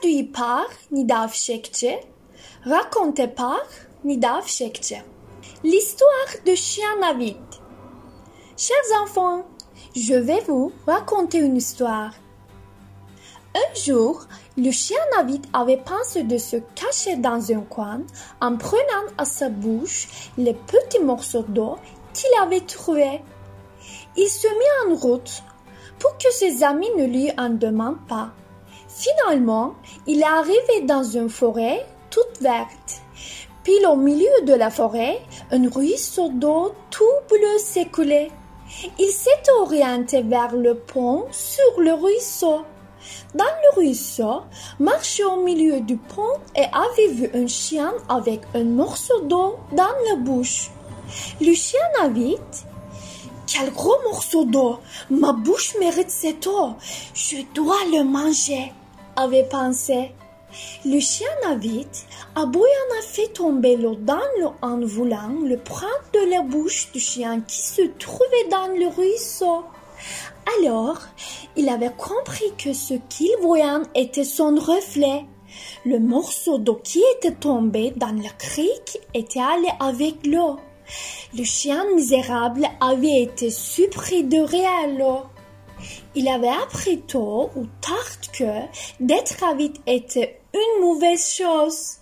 Traduit par Nidav Shekche, raconté par Nidav Shekche. L'histoire de Chien Navid. Chers enfants, je vais vous raconter une histoire. Un jour, le chien Navid avait pensé de se cacher dans un coin en prenant à sa bouche les petits morceaux d'eau qu'il avait trouvés. Il se mit en route pour que ses amis ne lui en demandent pas. Finalement, il est arrivé dans une forêt toute verte. Puis au milieu de la forêt, un ruisseau d'eau tout bleu s'écoulait. Il s'est orienté vers le pont sur le ruisseau. Dans le ruisseau, marchait au milieu du pont et avait vu un chien avec un morceau d'eau dans la bouche. Le chien a vite quel gros morceau d'eau Ma bouche mérite cette eau. Je dois le manger, avait pensé. Le chien Navid a en a fait tomber l'eau dans l'eau en voulant le prendre de la bouche du chien qui se trouvait dans le ruisseau. Alors, il avait compris que ce qu'il voyait était son reflet. Le morceau d'eau qui était tombé dans la crique était allé avec l'eau. Le chien misérable avait été surpris de réel. Il avait appris tôt ou tard que d'être avide était une mauvaise chose.